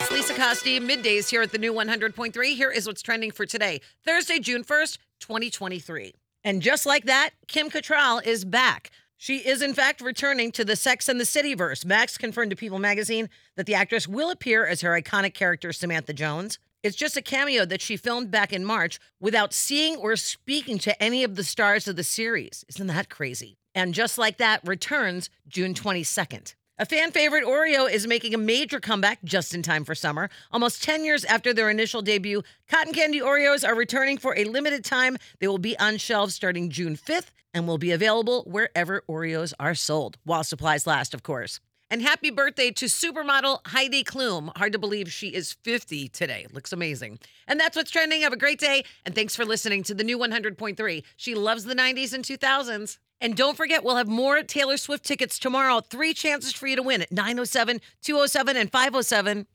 It's Lisa Costi, middays here at the new 100.3. Here is what's trending for today, Thursday, June 1st, 2023. And just like that, Kim Cattrall is back. She is, in fact, returning to the Sex and the City verse. Max confirmed to People magazine that the actress will appear as her iconic character, Samantha Jones. It's just a cameo that she filmed back in March without seeing or speaking to any of the stars of the series. Isn't that crazy? And just like that, returns June 22nd. A fan favorite Oreo is making a major comeback just in time for summer. Almost 10 years after their initial debut, cotton candy Oreos are returning for a limited time. They will be on shelves starting June 5th and will be available wherever Oreos are sold, while supplies last, of course. And happy birthday to supermodel Heidi Klum. Hard to believe she is 50 today. Looks amazing. And that's what's trending. Have a great day. And thanks for listening to the new 100.3. She loves the 90s and 2000s. And don't forget, we'll have more Taylor Swift tickets tomorrow. Three chances for you to win at 907, 207, and 507.